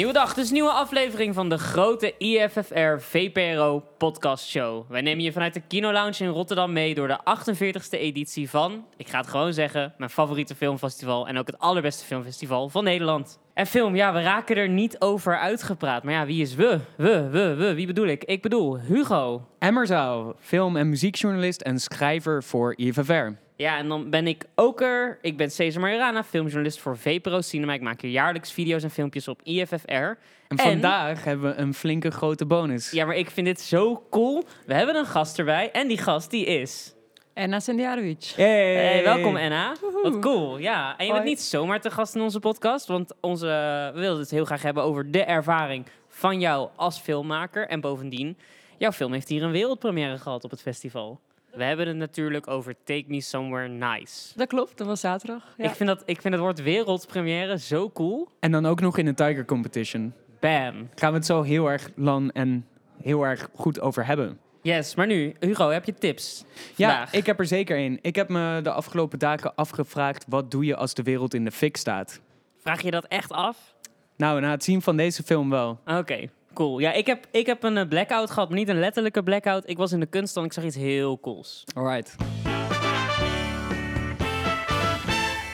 Nieuwe dag, dus nieuwe aflevering van de grote IFFR VPRO podcast show. Wij nemen je vanuit de Kino Lounge in Rotterdam mee door de 48e editie van, ik ga het gewoon zeggen, mijn favoriete filmfestival en ook het allerbeste filmfestival van Nederland. En film, ja, we raken er niet over uitgepraat. Maar ja, wie is we? We, we, we, wie bedoel ik? Ik bedoel Hugo. Emmerzouw, film- en muziekjournalist en schrijver voor IFFR. Ja, en dan ben ik ook er. Ik ben Cesar Marana, filmjournalist voor VPRO Cinema. Ik maak hier jaarlijks video's en filmpjes op IFFR. En, vandaag hebben we een flinke grote bonus. Ja, maar ik vind dit zo cool. We hebben een gast erbij en die gast die is... Enna Sendiarovic. Hey. Hey, welkom Enna. Wat cool. Ja, en je bent Hoi. niet zomaar te gast in onze podcast, want onze, we wilden het heel graag hebben over de ervaring van jou als filmmaker. En bovendien, jouw film heeft hier een wereldpremière gehad op het festival. We hebben het natuurlijk over Take Me Somewhere Nice. Dat klopt, dat was zaterdag. Ja. Ik, vind dat, ik vind het woord wereldpremière zo cool. En dan ook nog in de Tiger Competition. Bam. Gaan we het zo heel erg lang en heel erg goed over hebben. Yes, maar nu, Hugo, heb je tips Ja, ik heb er zeker één. Ik heb me de afgelopen dagen afgevraagd... wat doe je als de wereld in de fik staat? Vraag je dat echt af? Nou, na het zien van deze film wel. Oké, cool. Ja, ik heb, ik heb een eh, blackout gehad, maar niet een letterlijke blackout. Ik was in de kunst en ik zag iets heel cools. Alright.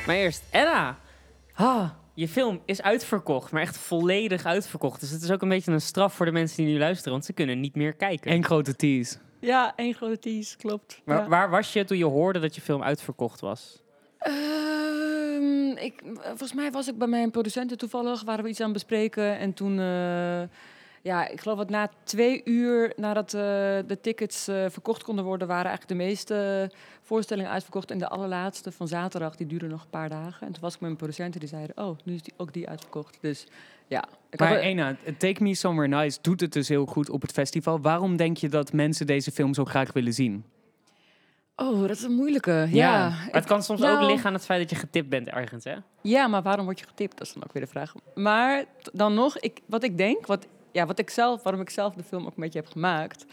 Maar eerst, Anna. Ah, je film is uitverkocht, maar echt volledig uitverkocht. Dus het is ook een beetje een straf voor de mensen die nu luisteren, want ze kunnen niet meer kijken. Eén grote tease. Ja, één grote tease, klopt. Waar, Ja. waar was je toen je hoorde dat je film uitverkocht was? Ehm, ik, volgens mij was ik bij mijn producenten toevallig, waren we iets aan het bespreken. En toen, eh, ja, ik geloof dat na twee uur nadat eh, de tickets eh, verkocht konden worden, waren eigenlijk de meeste voorstellingen uitverkocht. En de allerlaatste van zaterdag, die duurde nog een paar dagen. En toen was ik met mijn producenten, die zeiden, oh, nu is die, ook die uitverkocht. Dus ja. Ik Maar Ena, Take Me Somewhere Nice doet het dus heel goed op het festival. Waarom denk je dat mensen deze film zo graag willen zien? oh, dat is een moeilijke. Ja, Ja, Maar het kan soms nou- ook liggen aan het feit dat je getipt bent ergens, hè? Ja, maar waarom word je getipt? Dat is dan ook weer de vraag. Maar dan nog, ik, wat ik denk, wat, ja, wat ik zelf, waarom ik zelf de film ook een beetje heb gemaakt,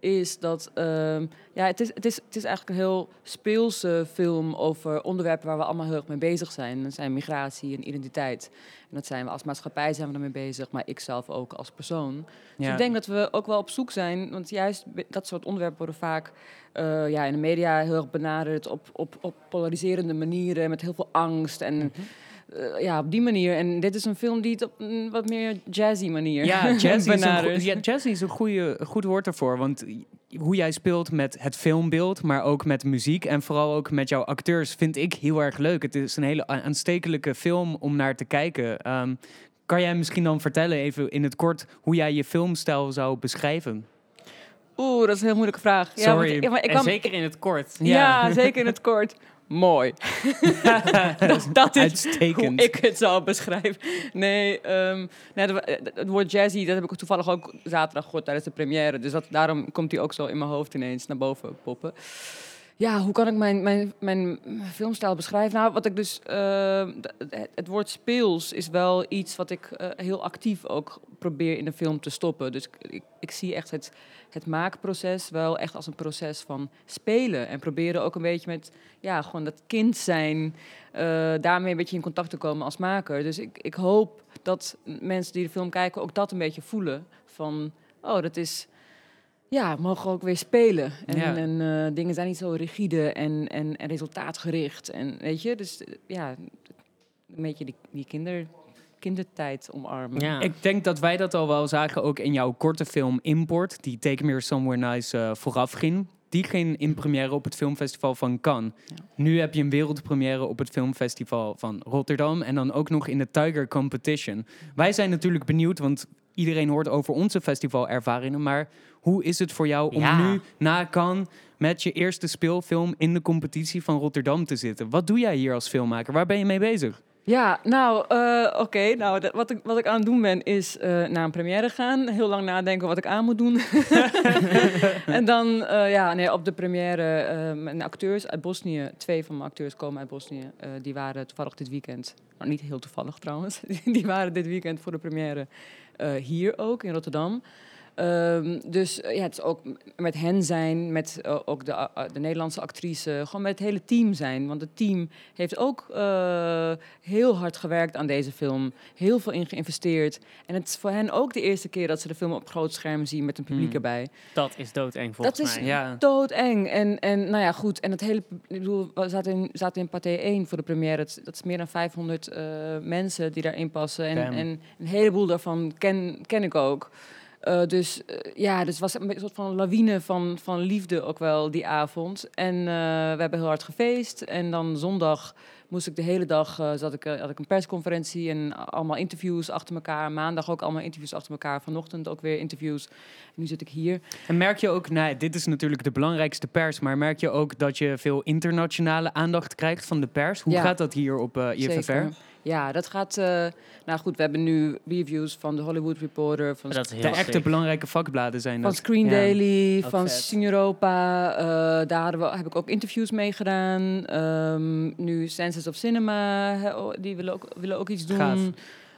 is dat ehm, ja, het, is, het, is, het is eigenlijk een heel speelse film over onderwerpen waar we allemaal heel erg mee bezig zijn. Dat zijn migratie en identiteit. En dat zijn we als maatschappij zijn we ermee bezig, maar ik zelf ook als persoon. Dus ik denk dat we ook wel op zoek zijn, want juist dat soort onderwerpen worden vaak eh, ja, in de media heel erg benaderd op, op, op polariserende manieren, met heel veel angst en eh, ja, op die manier. En dit is een film die het op een wat meer jazzy manier Ja, jazz is, benadert. ja, jazz is een goede, goed woord ervoor. Want hoe jij speelt met het filmbeeld, maar ook met muziek en vooral ook met jouw acteurs, vind ik heel erg leuk. Het is een hele aanstekelijke film om naar te kijken. Ehm, kan jij misschien dan vertellen, even in het kort, hoe jij je filmstijl zou beschrijven? Oeh, dat is een heel moeilijke vraag. Ja, Sorry. want, ja, maar ik en kan, zeker in het kort. ja. Ja. zeker in het kort. Mooi. dat, dat is Uitstekend. hoe ik het zou beschrijven. Nee, ehm, nee eh, het woord jazzy, dat heb ik toevallig ook zaterdag gehoord tijdens de première. Dus dat, daarom komt hij ook zo in mijn hoofd ineens naar boven poppen. Ja, hoe kan ik mijn, mijn, mijn filmstijl beschrijven? Nou, wat ik dus. d- het, woord speels is wel iets wat ik eh, heel actief ook probeer in de film te stoppen. Dus ik, ik, ik zie echt het, het maakproces wel echt als een proces van spelen. En proberen ook een beetje met, ja, gewoon dat kind zijn. eh, daarmee een beetje in contact te komen als maker. Dus ik, ik hoop dat mensen die de film kijken ook dat een beetje voelen. Van, oh, dat is ja, mogen ook weer spelen. En, Ja. en eh, dingen zijn niet zo rigide en, en, en resultaatgericht. En weet je, dus eh, ja, een beetje die, die kinder, kindertijd omarmen. Ja. Ik denk dat wij dat al wel zagen ook in jouw korte film Import, die Take Me Somewhere Nice eh, vooraf ging. Die ging in première op het filmfestival van Cannes. Ja. Nu heb je een wereldpremière op het filmfestival van Rotterdam en dan ook nog in de Tiger Competition. Wij zijn natuurlijk benieuwd, want iedereen hoort over onze festivalervaringen, maar hoe is het voor jou om Ja. nu na Cannes met je eerste speelfilm in de competitie van Rotterdam te zitten? Wat doe jij hier als filmmaker? Waar ben je mee bezig? Ja, nou, eh, oké. Nou, dat- wat, ik, wat ik aan het doen ben, is eh, naar een première gaan. Heel lang nadenken wat ik aan moet doen. en dan, eh, ja, nee, op de première, mijn acteurs uit Bosnië, twee van mijn acteurs komen uit Bosnië, eh, die waren toevallig dit weekend, nou niet heel toevallig trouwens, die waren dit weekend voor de première hier ook in Rotterdam. Ehm, dus eh, ja, het is ook met hen zijn, met eh, ook de, a- de Nederlandse actrice, gewoon met het hele team zijn. Want het team heeft ook eh, heel hard gewerkt aan deze film, heel veel in geïnvesteerd. En het is voor hen ook de eerste keer dat ze de film op groot scherm zien met een publiek Hmm. erbij. Dat is doodeng volgens Dat is- mij. Ja. Doodeng. En, en nou ja, goed. En het hele. Ik bedoel, we zaten in, zaten in Pathé 1 voor de première. Dat, is- dat is meer dan 500 eh, mensen die daarin passen. En, en een heleboel daarvan ken, ken ik ook. Eh, dus eh, ja, dus het was een soort van lawine van, van liefde ook wel die avond. En eh, we hebben heel hard gefeest. En dan zondag moest ik de hele dag, zat ik, had ik een persconferentie en allemaal interviews achter elkaar. Maandag ook allemaal interviews achter elkaar. Vanochtend ook weer interviews. En nu zit ik hier. En merk je ook, nou, dit is natuurlijk de belangrijkste pers, maar merk je ook dat je veel internationale aandacht krijgt van de pers? Hoe Ja. gaat dat hier op IFFR? Zeker. Ja, dat gaat. eh, nou goed, we hebben nu reviews van de Hollywood Reporter, van, Dat is heel De echte belangrijke vakbladen zijn van dat. Screen Ja. Daily, Ook van. Sing Europa. eh, daar we- heb ik ook interviews mee gedaan. Ehm, nu Senses of Cinema, oh, die willen ook, willen ook iets doen. Gaaf.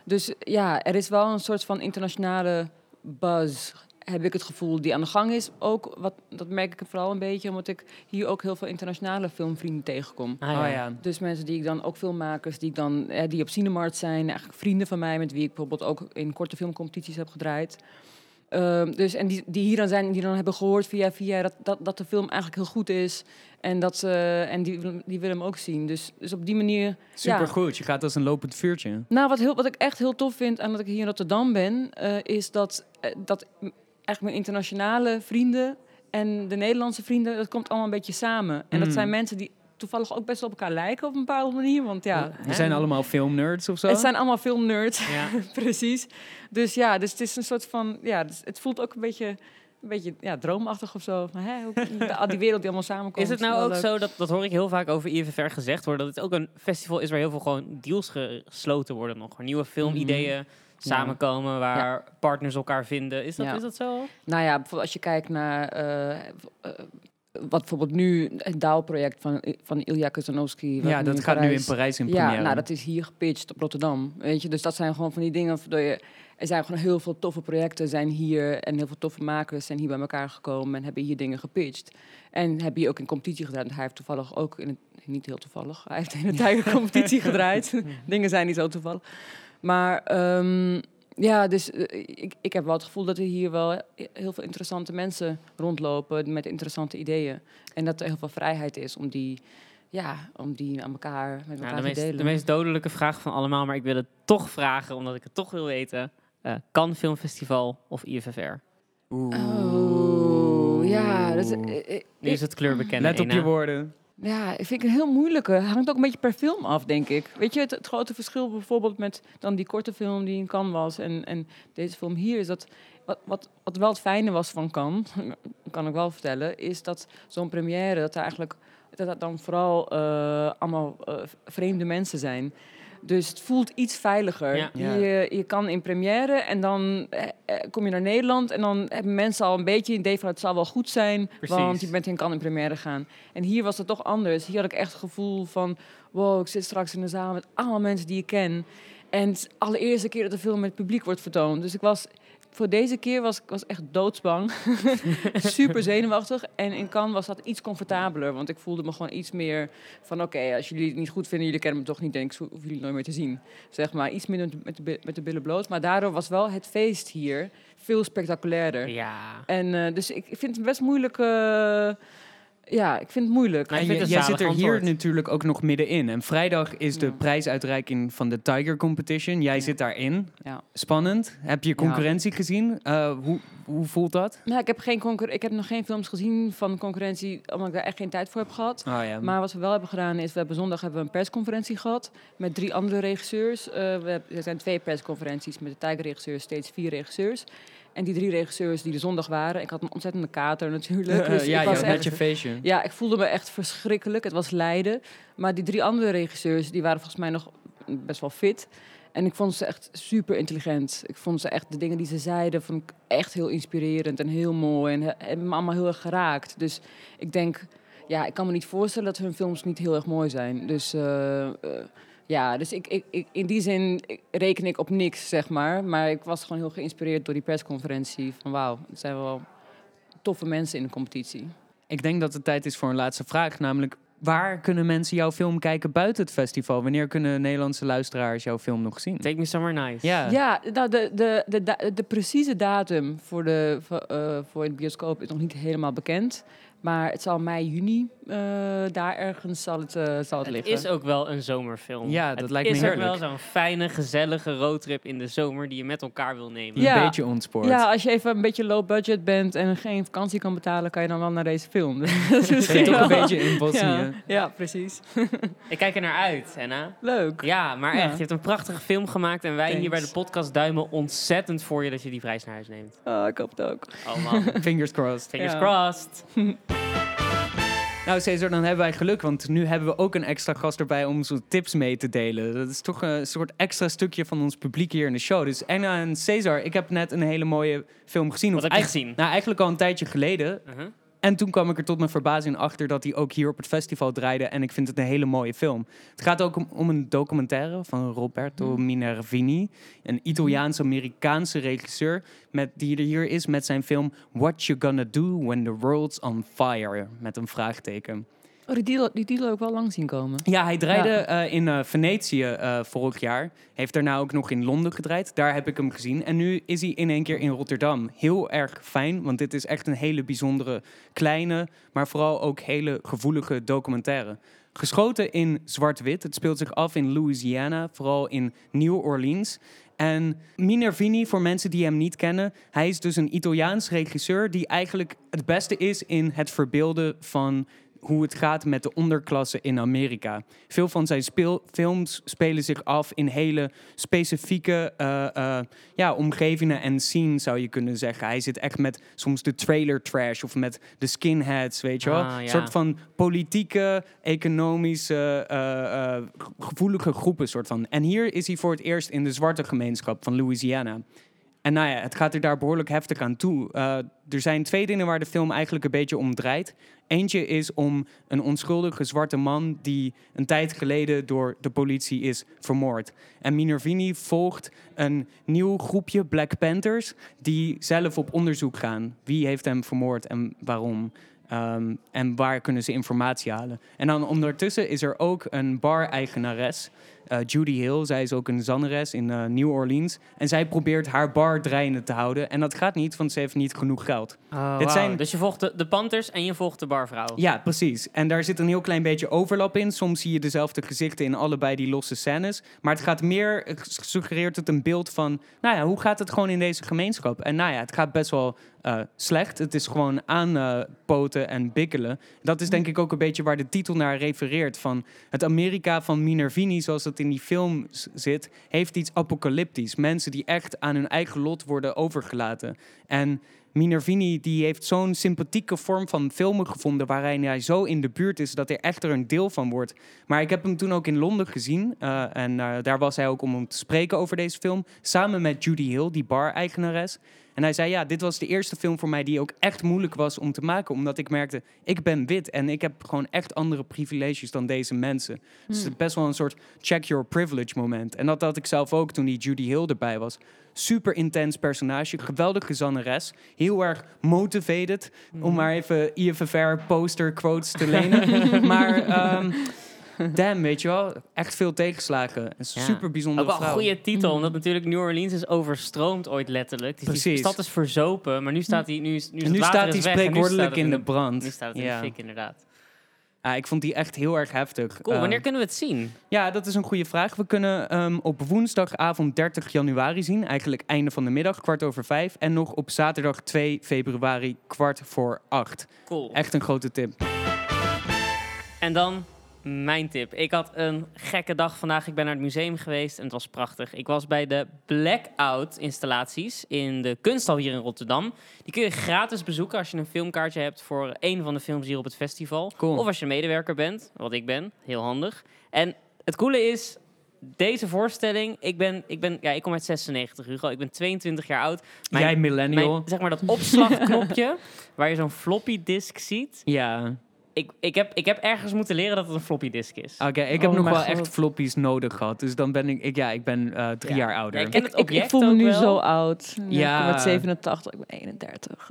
Dus ja, er is wel een soort van internationale buzz. Heb ik het gevoel die aan de gang is. Ook wat, dat merk ik vooral een beetje, omdat ik hier ook heel veel internationale filmvrienden tegenkom. Ah, Oh ja. ja. Dus mensen die ik dan ook filmmakers die ik dan eh, die op Cinemarkt zijn, eigenlijk vrienden van mij met wie ik bijvoorbeeld ook in korte filmcompetities heb gedraaid. Ehm, dus en die, die hier dan zijn, die dan hebben gehoord via via dat, dat, dat de film eigenlijk heel goed is en dat ze en die, willen- die willen hem ook zien. Dus, dus op die manier. Supergoed, je gaat als een lopend vuurtje. Nou, wat, heel, wat ik echt heel tof vind aan dat ik hier in Rotterdam ben, eh, is dat, eh, dat eigenlijk mijn internationale vrienden en de Nederlandse vrienden, dat komt allemaal een beetje samen. En dat Mm. zijn mensen die toevallig ook best wel op elkaar lijken op een bepaalde manier. Want ja, We zijn allemaal filmnerds of zo. het zijn allemaal filmnerds, Ja. precies. Dus ja, dus het is een soort van, ja, dus het voelt ook een beetje, een beetje ja, droomachtig of zo. Hè, al die wereld die allemaal samenkomt. Is het nou ook leuk. zo, dat, dat hoor ik heel vaak over IFFR gezegd worden, dat het ook een festival is waar heel veel gewoon deals gesloten worden nog. Nieuwe filmideeën samenkomen, waar partners elkaar vinden. Is dat, Ja. is dat zo? Nou ja, bijvoorbeeld als je kijkt naar eh, eh, wat bijvoorbeeld nu het DAO-project van, van Ilya Kazanowski. wat ja, dat gaat nu in Parijs- in Ja, première. nou, dat is hier gepitcht op Rotterdam. Weet je, dus dat zijn gewoon van die dingen. waardoor je, er zijn gewoon heel veel toffe projecten zijn hier en heel veel toffe makers zijn hier bij elkaar gekomen en hebben hier dingen gepitcht. En hebben hier ook een competitie gedaan. Hij heeft toevallig ook in het, niet heel toevallig, hij heeft in een Tiger competitie gedraaid. dingen zijn niet zo toevallig. Maar ehm, ja, dus eh, ik, ik heb wel het gevoel dat er hier wel heel veel interessante mensen rondlopen met interessante ideeën. En dat er heel veel vrijheid is om die, ja, om die aan elkaar, met Nou, elkaar de, te meest, delen. de meest dodelijke vraag van allemaal, maar ik wil het toch vragen, omdat ik het toch wil weten. Eh kan Filmfestival of IFFR? Oh, ja. Dat, is- eh, eh, Nu is het kleur bekend. Let op je woorden. Ja, ik vind het een heel moeilijke. Hangt ook een beetje per film af, denk ik. Weet je, het, het grote verschil bijvoorbeeld met dan die korte film die in Cannes was en, en deze film hier is dat... Wat, wat, wat wel het fijne was van Cannes, kan ik wel vertellen, is dat zo'n première, dat er eigenlijk dat dat dan vooral eh, allemaal eh, vreemde mensen zijn. Dus het voelt iets veiliger. Ja. Ja. Je, je kan in première en dan eh, eh, kom je naar Nederland en dan hebben mensen al een beetje een idee van het zal wel goed zijn, Precies. want je bent in kan in première gaan. En hier was het toch anders. Hier had ik echt het gevoel van, wow, ik zit straks in een zaal met allemaal mensen die ik ken. En het is de allereerste keer dat de film met het publiek wordt vertoond. Dus ik was, voor deze keer was ik was echt doodsbang. Super zenuwachtig. En in Cannes was dat iets comfortabeler. Want ik voelde me gewoon iets meer van, oké, als jullie het niet goed vinden, jullie kennen me toch niet, denk ik, hoeven jullie nooit meer te zien. Zeg maar, iets minder met de, met de billen bloot. Maar daardoor was wel het feest hier veel spectaculairder. Ja. En eh, dus ik, ik vind het best moeilijk. eh, ja, ik vind het moeilijk. Nou, ik En vind je- het jij zit er hier natuurlijk ook nog middenin. En vrijdag is de Ja. prijsuitreiking van de Tiger Competition. Jij Ja. zit daarin. Ja. Spannend. Heb je concurrentie gezien? Eh, hoe, hoe voelt dat? Nou, ik heb, geen concur- ik heb nog geen films gezien van concurrentie, omdat ik daar echt geen tijd voor heb gehad. Oh, ja. Maar wat we wel hebben gedaan is, we hebben zondag hebben we een persconferentie gehad met drie andere regisseurs. Eh, we hebben, er zijn twee persconferenties met de Tiger-regisseurs, steeds vier regisseurs. En die drie regisseurs die er zondag waren, ik had een ontzettende kater natuurlijk. Eh, dus ja, ik je was had echt, net je feestje. ja, ik voelde me echt verschrikkelijk. Het was lijden. Maar die drie andere regisseurs, die waren volgens mij nog best wel fit. En ik vond ze echt super intelligent. Ik vond ze echt, de dingen die ze zeiden, vond ik echt heel inspirerend en heel mooi. En he- hebben me allemaal heel erg geraakt. Dus ik denk, ja, ik kan me niet voorstellen dat hun films niet heel erg mooi zijn. Dus eh, eh, Ja, dus ik, ik, ik, in die zin reken ik op niks, zeg maar. Maar ik was gewoon heel geïnspireerd door die persconferentie. Van wauw, het zijn wel toffe mensen in de competitie. Ik denk dat het tijd is voor een laatste vraag, namelijk waar kunnen mensen jouw film kijken buiten het festival? Wanneer kunnen Nederlandse luisteraars jouw film nog zien? Take me somewhere nice. Ja, Ja, nou, de, de, de, de precieze datum voor, de, voor, eh, voor in de bioscoop is nog niet helemaal bekend. Maar het zal mei, juni, eh, daar ergens zal het, eh, zal het, Het liggen. is ook wel een zomerfilm. Ja, dat het lijkt me is ook heerlijk. wel zo'n fijne, gezellige roadtrip in de zomer die je met elkaar wil nemen. een Ja. beetje ontspoord. Ja, als je even een beetje low budget bent en geen vakantie kan betalen, kan je dan wel naar deze film. Dat is ook een beetje in Bosnië. Ja, ja, precies. Ik kijk er naar uit, Anna. Leuk. Ja, maar Ja. echt, je hebt een prachtige film gemaakt en wij hier bij de podcast duimen ontzettend voor je dat je die prijs naar huis neemt. Oh, ik hoop het ook. Oh man, Fingers crossed. fingers crossed. Nou, Cesar, dan hebben wij geluk, want nu hebben we ook een extra gast erbij om onze tips mee te delen. Dat is toch een soort extra stukje van ons publiek hier in de show. Dus Anna en Cesar, ik heb net een hele mooie film gezien. Wat Of heb je eigenlijk- gezien? Nou, eigenlijk al een tijdje geleden. Uh-huh. En toen kwam ik er tot mijn verbazing achter dat hij ook hier op het festival draaide. En ik vind het een hele mooie film. Het gaat ook om, om een documentaire van Roberto Minervini. Een Italiaans-Amerikaanse regisseur met, die er hier is met zijn film What You Gonna Do When the World's on Fire. Met een vraagteken. Oh, die deal, die deal ik wel lang zien komen. Ja, hij draaide Ja. eh, in eh, Venetië eh, vorig jaar. Heeft daarna ook nog in Londen gedraaid. Daar heb ik hem gezien. En nu is hij in één keer in Rotterdam. Heel erg fijn, want dit is echt een hele bijzondere, kleine, maar vooral ook hele gevoelige documentaire. Geschoten in zwart-wit. Het speelt zich af in Louisiana, vooral in New Orleans. En Minervini, voor mensen die hem niet kennen, hij is dus een Italiaans regisseur die eigenlijk het beste is in het verbeelden van hoe het gaat met de onderklasse in Amerika. Veel van zijn speel- films spelen zich af in hele specifieke eh, eh, ja, omgevingen en scenes, zou je kunnen zeggen. Hij zit echt met soms de trailer trash of met de skinheads, weet je wel. Ah, ja. Een soort van politieke, economische, eh, gevoelige groepen. Soort van. En hier is hij voor het eerst in de zwarte gemeenschap van Louisiana. En nou ja, het gaat er daar behoorlijk heftig aan toe. Er zijn twee dingen waar de film eigenlijk een beetje om draait. Eentje is om een onschuldige zwarte man die een tijd geleden door de politie is vermoord. En Minervini volgt een nieuw groepje Black Panthers die zelf op onderzoek gaan. Wie heeft hem vermoord en waarom? Ehm, en waar kunnen ze informatie halen? En dan ondertussen is er ook een bar-eigenares, eh, Judy Hill. Zij is ook een zangeres in eh, New Orleans. En zij probeert haar bar draaiende te houden. En dat gaat niet, want ze heeft niet genoeg geld. Oh, zijn- Dus je volgt de, de Panthers en je volgt de barvrouw. Ja, precies. En daar zit een heel klein beetje overlap in. Soms zie je dezelfde gezichten in allebei die losse scènes. Maar het gaat meer, het suggereert het een beeld van... nou ja, hoe gaat het gewoon in deze gemeenschap? En nou ja, het gaat best wel eh, slecht. Het is gewoon aanpoten en bikkelen. Dat is denk ik ook een beetje waar de titel naar refereert. Van het Amerika van Minervini, zoals in die film zit... heeft iets apocalyptisch. Mensen die echt aan hun eigen lot worden overgelaten. En... Minervini die heeft zo'n sympathieke vorm van filmen gevonden... waarin hij zo in de buurt is dat hij echt er een deel van wordt. Maar ik heb hem toen ook in Londen gezien. eh, en eh, daar was hij ook om te spreken over deze film. Samen met Judy Hill, die bar-eigenares. En hij zei, ja, dit was de eerste film voor mij die ook echt moeilijk was om te maken. Omdat ik merkte, ik ben wit en ik heb gewoon echt andere privileges dan deze mensen. Dus het is best wel een soort check your privilege moment. En dat had ik zelf ook toen die Judy Hill erbij was. Super intens personage, geweldige zangeres. Heel erg motivated, om maar even IFFR poster quotes te lenen. maar ehm damn, weet je wel, echt veel tegenslagen. Een Ja. super bijzondere Ook wel een goede titel, omdat natuurlijk New Orleans is overstroomd ooit letterlijk. Dus die Precies. stad is verzopen, maar nu staat hij nu, is- nu, is nu staat hij spreekwoordelijk in de brand. Nu staat het in ja. de fik, inderdaad. Ik vond die echt heel erg heftig. Cool, Eh, wanneer kunnen we het zien? Ja, dat is een goede vraag. We kunnen ehm, op woensdagavond 30 januari zien. Eigenlijk einde van de middag, kwart over vijf. En nog op zaterdag 2 februari, kwart voor acht. Cool. Echt een grote tip. En dan mijn tip. Ik had een gekke dag vandaag. Ik ben naar het museum geweest en het was prachtig. Ik was bij de Blackout installaties in de kunsthal hier in Rotterdam. Die kun je gratis bezoeken als je een filmkaartje hebt voor een van de films hier op het festival. Cool. Of als je medewerker bent, wat ik ben. Heel handig. En het coole is, deze voorstelling, ik ben, ik ben, ja, ik kom uit 96, Hugo. Ik ben 22 jaar oud. Mijn- Jij millennial. Mijn, zeg maar dat opslagknopje, waar je zo'n floppy disk ziet. Ja. Ik, ik, heb, ik heb ergens moeten leren dat het een floppy disk is. Oké, ik heb Oh nog wel God. echt floppies nodig gehad. Dus dan ben ik, ik ja, ik ben eh, drie Ja. jaar ouder. Ja, ik ken het Ik, ik object voel me nu wel. zo oud. Ja. Ja. Ik ben met 87, ik ben 31.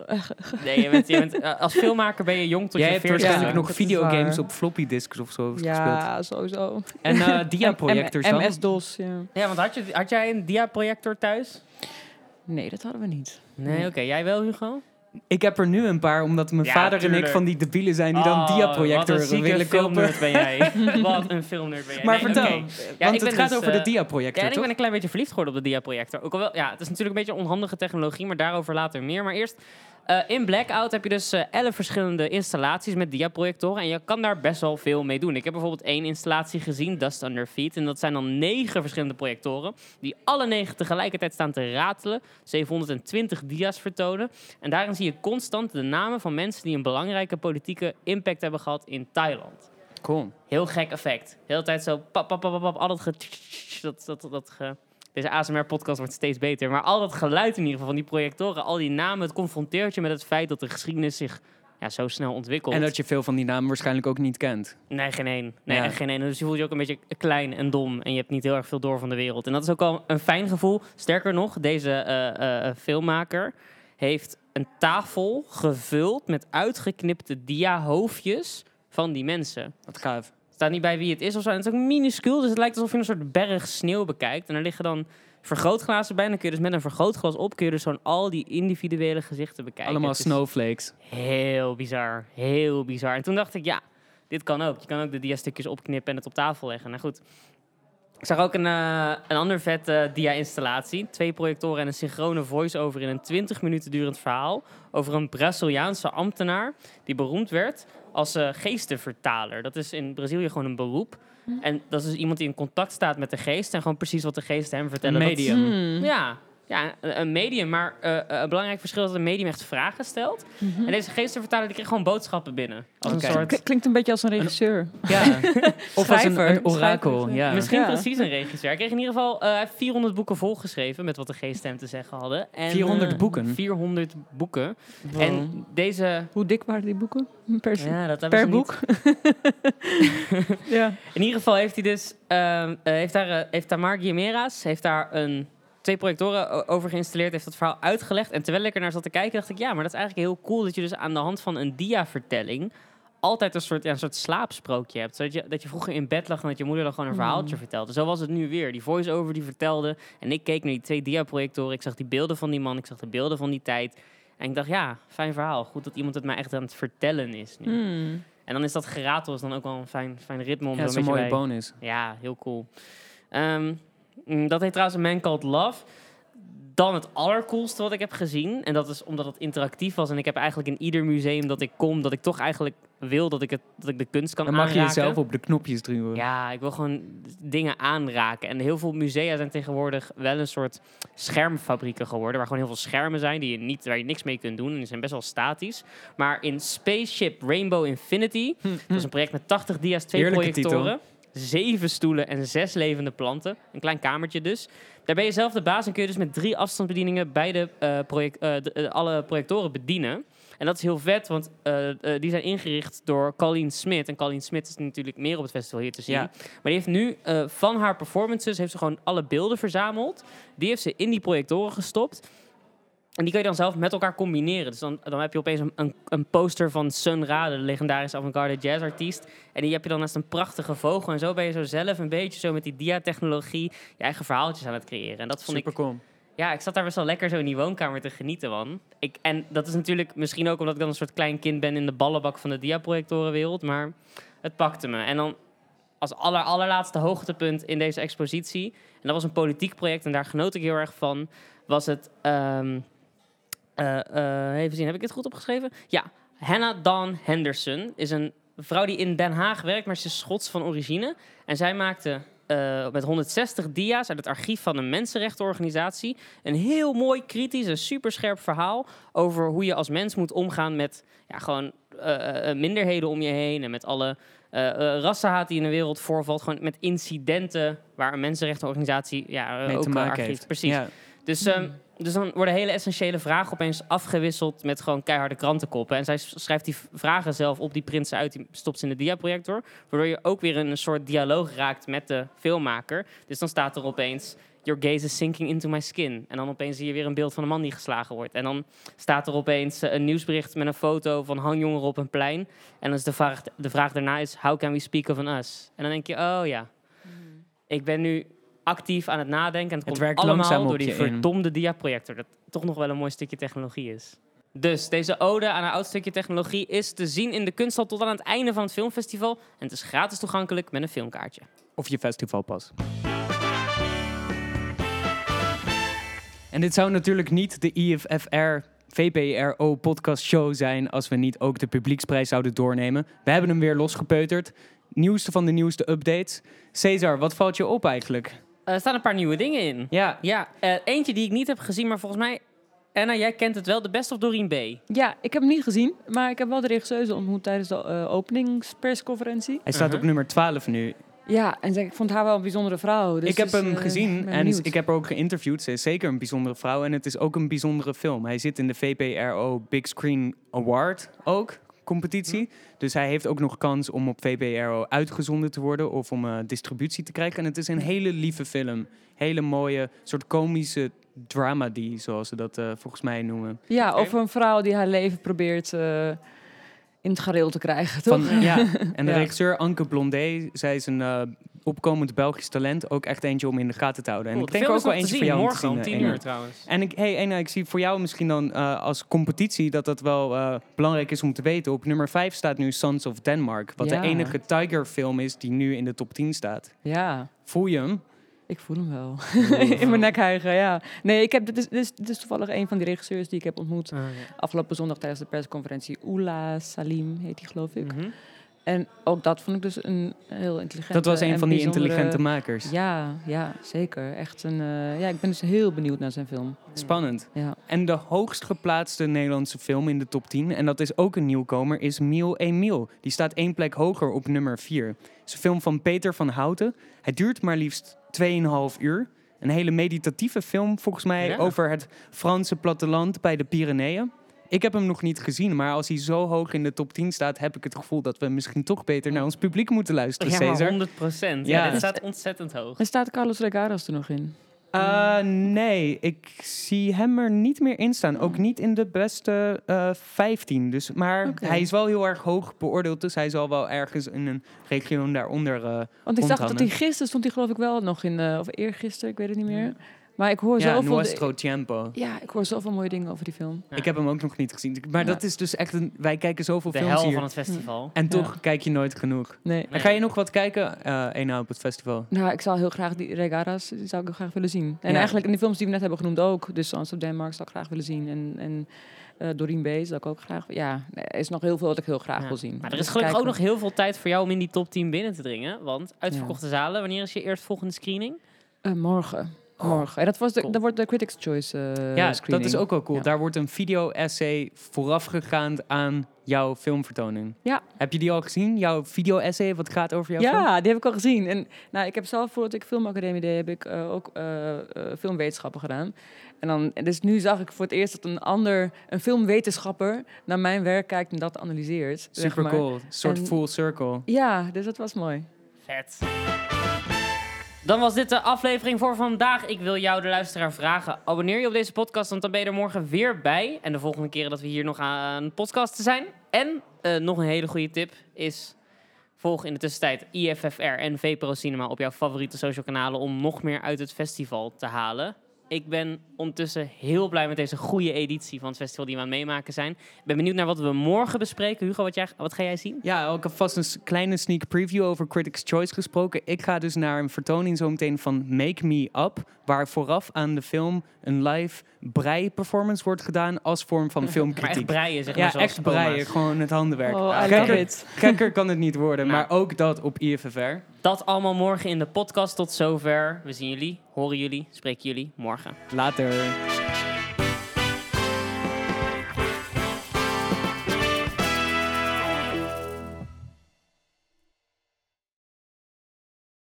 Nee, je bent, je bent, eh, als filmmaker ben je jong tot Jij je hebt 40 waarschijnlijk Ja, nog videogames op floppy disks of zo gespeeld. Ja, sowieso. En eh dia-projectors dan? MS-DOS, ja. Ja, want had, je, had jij een diaprojector thuis? Nee, dat hadden we niet. Nee, oké. Jij wel, Hugo? Ik heb er nu een paar, omdat mijn Ja, vader en ik van die debielen zijn die dan Oh, dia-projector een willen kopen. filmnerd ben jij. wat een filmnerd ben jij. Maar Nee, vertel, oké. want het gaat dus, over de eh, dia-projector, Ja, en ik ben een klein beetje verliefd geworden op de diaprojector. Ook al wel, ja, het is natuurlijk een beetje onhandige technologie, maar daarover later meer. Maar eerst, eh, in Blackout heb je dus eh 11 verschillende installaties met diaprojectoren. En je kan daar best wel veel mee doen. Ik heb bijvoorbeeld één installatie gezien, Dust Under Feet. En dat zijn dan negen verschillende projectoren, die alle negen tegelijkertijd staan te ratelen. 720 dia's vertonen. En daarin zie je constant de namen van mensen die een belangrijke politieke impact hebben gehad in Thailand. Cool. Heel gek effect. De hele tijd zo pap, pap, pap, pap, pap al dat ge... Dat, dat, dat ge deze ASMR-podcast wordt steeds beter. Maar al dat geluid in ieder geval van die projectoren, al die namen, het confronteert je met het feit dat de geschiedenis zich ja, zo snel ontwikkelt. En dat je veel van die namen waarschijnlijk ook niet kent. Nee, geen één. Nee, Ja. geen één. Dus je voelt je ook een beetje klein en dom. En je hebt niet heel erg veel door van de wereld. En dat is ook al een fijn gevoel. Sterker nog, deze eh, eh, filmmaker heeft een tafel gevuld met uitgeknipte dia-hoofdjes van die mensen. Wat gaaf. Staat niet bij wie het is of zo. En het is ook minuscuul, dus het lijkt alsof je een soort berg sneeuw bekijkt. En er liggen dan vergrootglazen bij. En dan kun je dus met een vergrootglas op... kun je dus zo'n al die individuele gezichten bekijken. Allemaal snowflakes. Heel bizar. Heel bizar. En toen dacht ik, ja, dit kan ook. Je kan ook de dia-stukjes opknippen en het op tafel leggen. Nou goed. Ik zag ook een, eh, een ander vet eh, dia-installatie. Twee projectoren en een synchrone voice-over in een 20 minuten durend verhaal... over een Braziliaanse ambtenaar die beroemd werd als eh, geestenvertaler. Dat is in Brazilië gewoon een beroep. En dat is dus iemand die in contact staat met de geest... en gewoon precies wat de geesten hem vertellen. Een Dat- medium. Hmm. ja, ja, een een medium. Maar eh, eh, een belangrijk verschil is dat een medium echt vragen stelt. En deze geestenvertaler die kreeg gewoon boodschappen binnen. Als een soort... Klinkt een beetje als een regisseur. Ja. of als een, een orakel. Ja. Misschien Ja. precies een regisseur. Hij kreeg in ieder geval eh, hij heeft 400 boeken volgeschreven met wat de geesten hem te zeggen hadden. En, 400 eh, boeken? 400 boeken. Wow. En deze... Hoe dik waren die boeken? Per, Ja, dat hebben per ze boek? ja. In ieder geval heeft hij dus... ehm, eh, heeft daar, eh, heeft Tamar Guimeras heeft daar een, twee projectoren over geïnstalleerd. Heeft dat verhaal uitgelegd. En terwijl ik er naar zat te kijken, dacht ik... Ja, maar dat is eigenlijk heel cool dat je dus aan de hand van een dia-vertelling... altijd een soort, ja, een soort slaapsprookje hebt. Zodat je, dat je vroeger in bed lag en dat je moeder dan gewoon een verhaaltje vertelde. Zo was het nu weer. Die voice-over die vertelde. En ik keek naar die twee dia-projectoren. Ik zag die beelden van die man. Ik zag de beelden van die tijd. En ik dacht, ja, fijn verhaal. Goed dat iemand het mij echt aan het vertellen is nu. Hmm. En dan is dat geratel is dan ook wel een fijn, fijn ritme om Ja, dat zo is een mooie bij- bonus. ja, heel cool. Ehm, mm, dat heet trouwens een Man Called Love. Dan het allercoolste wat ik heb gezien. En dat is omdat het interactief was. En ik heb eigenlijk in ieder museum dat ik kom... dat ik toch eigenlijk wil dat ik, het, dat ik de kunst kan Dan mag je aanraken. jezelf op de knopjes drukken. Ja, ik wil gewoon dingen aanraken. En heel veel musea zijn tegenwoordig wel een soort schermfabrieken geworden. Waar gewoon heel veel schermen zijn die je niet, waar je niks mee kunt doen. En die zijn best wel statisch. Maar in Spaceship Rainbow Infinity, dat is een project met 80 dia's, twee Heerlijke projectoren. Zeven stoelen en zes levende planten. Een klein kamertje dus. Daar ben je zelf de baas en kun je dus met drie afstandsbedieningen beide eh, project, eh, de- eh, alle projectoren bedienen. En dat is heel vet, want die zijn ingericht door Colleen Smit. En Colleen Smit is natuurlijk meer op het festival hier te zien. Ja. Maar die heeft nu van haar performances heeft ze gewoon alle beelden verzameld. Die heeft ze in die projectoren gestopt. En die kun je dan zelf met elkaar combineren. Dus dan, dan heb je opeens een, een, een poster van Sun Ra, de legendarische avant-garde jazzartiest. En die heb je dan naast een prachtige vogel. En zo ben je zo zelf een beetje zo met die dia-technologie je eigen verhaaltjes aan het creëren. En dat vond ik Super cool. ja, ik zat daar best wel lekker zo in die woonkamer te genieten van. Ik, en dat is natuurlijk misschien ook omdat ik dan een soort klein kind ben in de ballenbak van de diaprojectorenwereld. Maar het pakte me. En dan als aller, allerlaatste hoogtepunt in deze expositie. En dat was een politiek project en daar genoot ik heel erg van. Was het. ehm, eh, eh, even zien, heb ik het goed opgeschreven? Ja, Hannah Dawn Henderson is een vrouw die in Den Haag werkt, maar ze is Schots van origine. En zij maakte eh, met 160 dia's uit het archief van een mensenrechtenorganisatie een heel mooi, kritisch en superscherp verhaal over hoe je als mens moet omgaan met ja, gewoon eh, eh, minderheden om je heen en met alle eh eh, rassenhaat die in de wereld voorvalt. Gewoon met incidenten waar een mensenrechtenorganisatie ja, eh, Mee ook te een maken archief. heeft. Precies. Ja. Dus ehm, dus dan worden hele essentiële vragen opeens afgewisseld met gewoon keiharde krantenkoppen. En zij schrijft die vragen zelf op, die print uit, die stopt ze in de diaprojector. Waardoor je ook weer in een soort dialoog raakt met de filmmaker. Dus dan staat er opeens, your gaze is sinking into my skin. En dan opeens zie je weer een beeld van een man die geslagen wordt. En dan staat er opeens eh, een nieuwsbericht met een foto van hangjongeren op een plein. En dan is de vraag, de vraag daarna is, how can we speak of an us? En dan denk je, oh ja, ik ben nu actief aan het nadenken. En het, Het komt werkt allemaal door die verdomde diaprojector. Dat toch nog wel een mooi stukje technologie is. Dus deze ode aan een oud stukje technologie is te zien in de kunsthal tot aan het einde van het filmfestival. En het is gratis toegankelijk met een filmkaartje. Of je festivalpas. En dit zou natuurlijk niet de IFFR VPRO podcast show zijn als we niet ook de publieksprijs zouden doornemen. We hebben hem weer losgepeuterd. Nieuwste van de nieuwste updates. Cesar, wat valt je op eigenlijk? Eh, er staan een paar nieuwe dingen in. Ja, Ja, eh, eentje die ik niet heb gezien, maar volgens mij... Anna, jij kent het wel. The Best of Doreen B. Ja, ik heb hem niet gezien, maar ik heb wel de regisseuse ontmoet tijdens de eh, openingspersconferentie. hij staat Uh-huh. op nummer 12 nu. Ja, en ze- ik vond haar wel een bijzondere vrouw. Dus ik heb dus, hem gezien en ik heb haar ook geïnterviewd. Ze is zeker een bijzondere vrouw en het is ook een bijzondere film. Hij zit in de VPRO Big Screen Award ook, competitie. Dus hij heeft ook nog kans om op VPRO uitgezonden te worden of om eh, distributie te krijgen. En het is een hele lieve film. Hele mooie, soort komische dramedy, zoals ze dat eh, volgens mij noemen. Ja, over een vrouw die haar leven probeert eh, in het gareel te krijgen, toch? Van, ja, en de Ja. regisseur Anke Blondé, zij is een opkomend Belgisch talent. Ook echt eentje om in de gaten te houden. En Cool, ik de denk film ook wel eentje voor jou Morgen om eh, 10 Ena. uur trouwens. En ik, hey, Ena, ik zie voor jou misschien dan eh, als competitie dat dat wel eh, belangrijk is om te weten. Op nummer 5 staat nu Sons of Denmark. Wat Ja. de enige Tiger-film is die nu in de top 10 staat. Ja, Voel je hem? ik voel hem wel. in mijn nek hijgen, ja. Nee, ik heb, dit, is, dit, is, dit is toevallig een van die regisseurs die ik heb ontmoet Ah, afgelopen zondag tijdens de persconferentie. Oela Salim heet die, geloof ik. Mhm. En ook dat vond ik dus een heel intelligente Dat was een en van die intelligente makers. Ja, ja, zeker. Echt een, eh, ja, ik ben dus heel benieuwd naar zijn film. Spannend. Ja. En de hoogst geplaatste Nederlandse film in de top 10, en dat is ook een nieuwkomer, is Miel Emiel. Die staat één plek hoger op nummer 4. Het is een film van Peter van Houten. Hij duurt maar liefst 2,5 uur. Een hele meditatieve film, volgens mij, Ja. over het Franse platteland bij de Pyreneeën. Ik heb hem nog niet gezien, maar als hij zo hoog in de top 10 staat, heb ik het gevoel dat we misschien toch beter naar ons publiek moeten luisteren, Ja, maar Cesar. 100 procent. Ja. Ja. dit staat ontzettend hoog. En staat Carlos Regadas er nog in? Eh, nee, ik zie hem er niet meer in staan. Ook niet in de beste eh 15. Dus, maar hij is wel heel erg hoog beoordeeld. Dus hij zal wel ergens in een region daaronder. eh, Want ik zag dat hij gisteren stond hij geloof ik wel nog in, eh, of eergisteren, ik weet het niet meer. Maar ik hoor ja, zoveel... Nuestro Tiempo. Ja, ik hoor zoveel mooie dingen over die film. Ja. Ik heb hem ook nog niet gezien. Maar Ja. dat is dus echt een. Wij kijken zoveel De films hel hier. van het festival. En toch kijk je nooit genoeg. Nee. En ga je nog wat kijken, eh eenmaal op het festival? Nou, ik zou heel graag die Regadas, die zou ik graag willen zien. En Ja. eigenlijk in de films die we net hebben genoemd ook. Dus Sons of Denmark zou ik graag willen zien. En, en eh Doreen B zou ik ook graag... Ja, er is nog heel veel wat ik heel graag Ja. wil zien. Maar er Dus is gelukkig ook nog heel veel tijd voor jou om in die top 10 binnen te dringen. Want uitverkochte zalen, wanneer is je eerstvolgende screening? Eh, morgen. Morgen. En dat, was de, Cool. dat wordt de Critics' Choice eh ja, screening. dat is ook wel cool. Ja. Daar wordt een video-essay voorafgegaan aan jouw filmvertoning. Ja. Heb je die al gezien? Jouw video-essay, wat gaat over jouw film? Ja, die heb ik al gezien. En nou, ik heb zelf, voordat ik filmacademie deed, heb ik eh, ook eh, filmwetenschappen gedaan. En dan, dus nu zag ik voor het eerst dat een ander, een filmwetenschapper, naar mijn werk kijkt en dat analyseert. zeg Super maar. cool. Een soort En- full circle. Ja, dus dat was mooi. Vet. Dan was dit de aflevering voor vandaag. Ik wil jou, de luisteraar, vragen. Abonneer je op deze podcast, want dan ben je er morgen weer bij. En de volgende keren dat we hier nog aan podcasten zijn. En eh, nog een hele goede tip is... Volg in de tussentijd IFFR en VPRO Cinema op jouw favoriete social kanalen... om nog meer uit het festival te halen. Ik ben ondertussen heel blij met deze goede editie van het festival die we aan het meemaken zijn. Ik ben benieuwd naar wat we morgen bespreken. Hugo, wat, jij, wat ga jij zien? Ja, ook alvast een s- kleine sneak preview over Critics' Choice gesproken. Ik ga dus naar een vertoning zometeen van Make Me Up, waar vooraf aan de film een live brei-performance wordt gedaan als vorm van Maar filmkritiek. echt breien, zeg maar. ja, zoals echt breien, gewoon het handenwerk. Oh, I Gekker- love it. Gekker kan het niet worden, Nou. maar ook dat op IFFR. Dat allemaal morgen in de podcast. Tot zover. We zien jullie, horen jullie, spreken jullie morgen. Later.